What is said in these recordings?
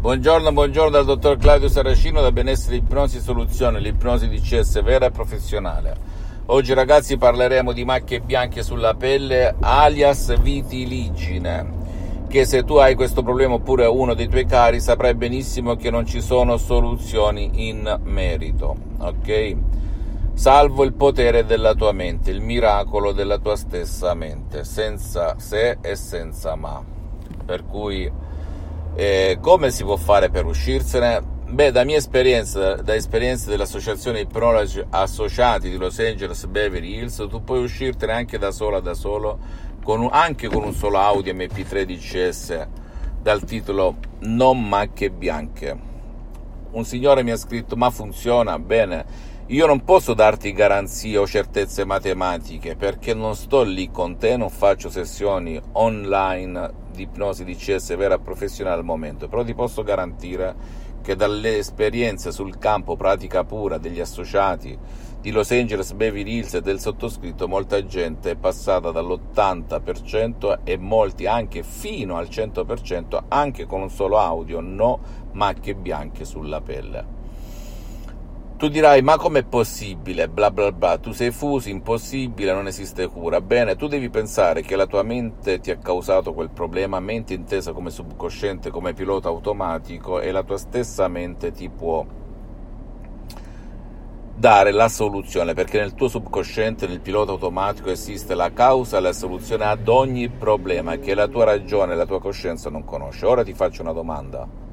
Buongiorno, buongiorno dal dottor Claudio Saracino da Benessere Ipnosi Soluzione, l'ipnosi DCS vera e professionale. Oggi ragazzi parleremo di macchie bianche sulla pelle alias vitiligine che se tu hai questo problema oppure uno dei tuoi cari saprai benissimo che non ci sono soluzioni in merito, ok? Salvo il potere della tua mente, il miracolo della tua stessa mente, senza se e senza ma. Per cui eh, come si può fare per uscirsene? Beh, da mia esperienza, da esperienza dell'associazione Ipnologi Associati di Los Angeles Beverly Hills, tu puoi uscirtene anche da sola, da solo, con un, anche con un solo audio MP3 DCS dal titolo Non macchie bianche. Un signore mi ha scritto: Ma funziona bene? Io non posso darti garanzie o certezze matematiche perché non sto lì con te, non faccio sessioni online di ipnosi di CS vera professionale al momento, però ti posso garantire che dalle esperienze sul campo pratica pura degli associati di Los Angeles, Beverly Hills e del sottoscritto, molta gente è passata dall'80% e molti anche fino al 100% anche con un solo audio, no macchie bianche sulla pelle. Tu dirai, ma com'è possibile? Bla bla bla, tu sei fuso, impossibile, non esiste cura. Bene, tu devi pensare che la tua mente ti ha causato quel problema, mente intesa come subconsciente, come pilota automatico, e la tua stessa mente ti può dare la soluzione, perché nel tuo subconsciente, nel pilota automatico, esiste la causa e la soluzione ad ogni problema che la tua ragione, la tua coscienza non conosce. Ora ti faccio una domanda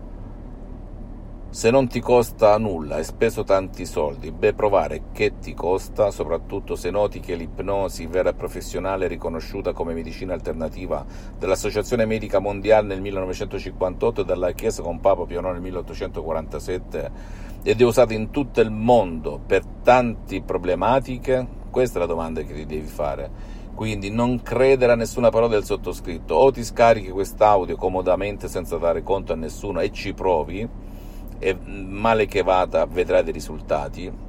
se non ti costa nulla, hai speso tanti soldi, beh provare che ti costa, soprattutto se noti che l'ipnosi vera e professionale riconosciuta come medicina alternativa dall'Associazione Medica Mondiale nel 1958 e dalla Chiesa con Papa Pio IX nel 1847 ed è usata in tutto il mondo per tante problematiche, questa è la domanda che ti devi fare. Quindi non credere a nessuna parola del sottoscritto, o ti scarichi quest'audio comodamente senza dare conto a nessuno e ci provi, e male che vada vedrai dei risultati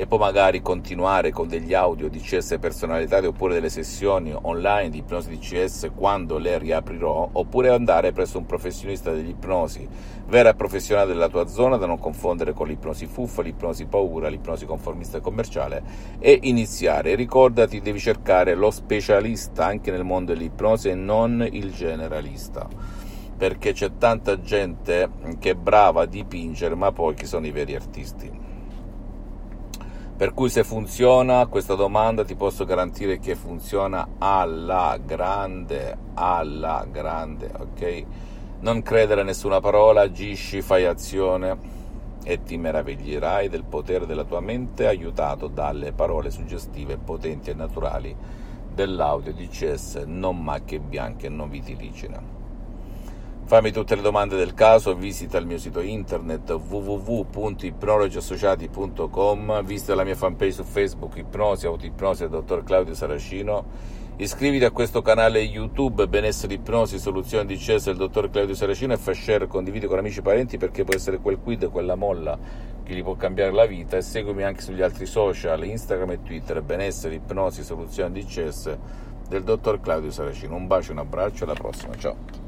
e poi magari continuare con degli audio di CS personalizzati oppure delle sessioni online di ipnosi di CS quando le riaprirò oppure andare presso un professionista dell'ipnosi vera professionale della tua zona da non confondere con l'ipnosi fuffa, l'ipnosi paura, l'ipnosi conformista e commerciale e iniziare. Ricordati devi cercare lo specialista anche nel mondo dell'ipnosi e non il generalista perché c'è tanta gente che è brava a dipingere, ma poi chi sono i veri artisti. Per cui se funziona questa domanda ti posso garantire che funziona alla grande, alla grande, ok? Non credere a nessuna parola, agisci, fai azione e ti meraviglierai del potere della tua mente aiutato dalle parole suggestive, potenti e naturali dell'audio DCS non macchie bianche e non vitiligine. Fammi tutte le domande del caso, visita il mio sito internet www.ipnologiassociati.com, visita la mia fanpage su Facebook Ipnosi, Autoipnosi del dottor Claudio Saracino, iscriviti a questo canale YouTube Benessere Ipnosi, Soluzione di CES del dottor Claudio Saracino e fa share, condividi con amici e parenti perché può essere quel quid, quella molla che gli può cambiare la vita e seguimi anche sugli altri social, Instagram e Twitter, Benessere Ipnosi, Soluzione di CES del dottor Claudio Saracino. Un bacio, un abbraccio, alla prossima, ciao!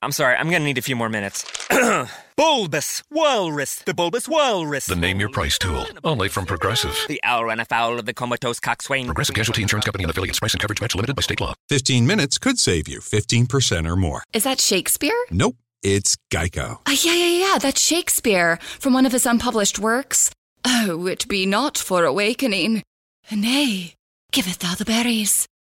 I'm sorry, I'm gonna need a few more minutes. bulbous Walrus, the Bulbous Walrus. The name your price tool, only from Progressive. The owl ran afoul of the comatose coxswain. Progressive Casualty Insurance Company and affiliates. Price and coverage match limited by state law. 15 minutes could save you 15% or more. Is that Shakespeare? Nope, it's Geico. Uh, yeah, yeah, yeah, that's Shakespeare from one of his unpublished works. Oh, it be not for awakening. Nay, giveth thou the berries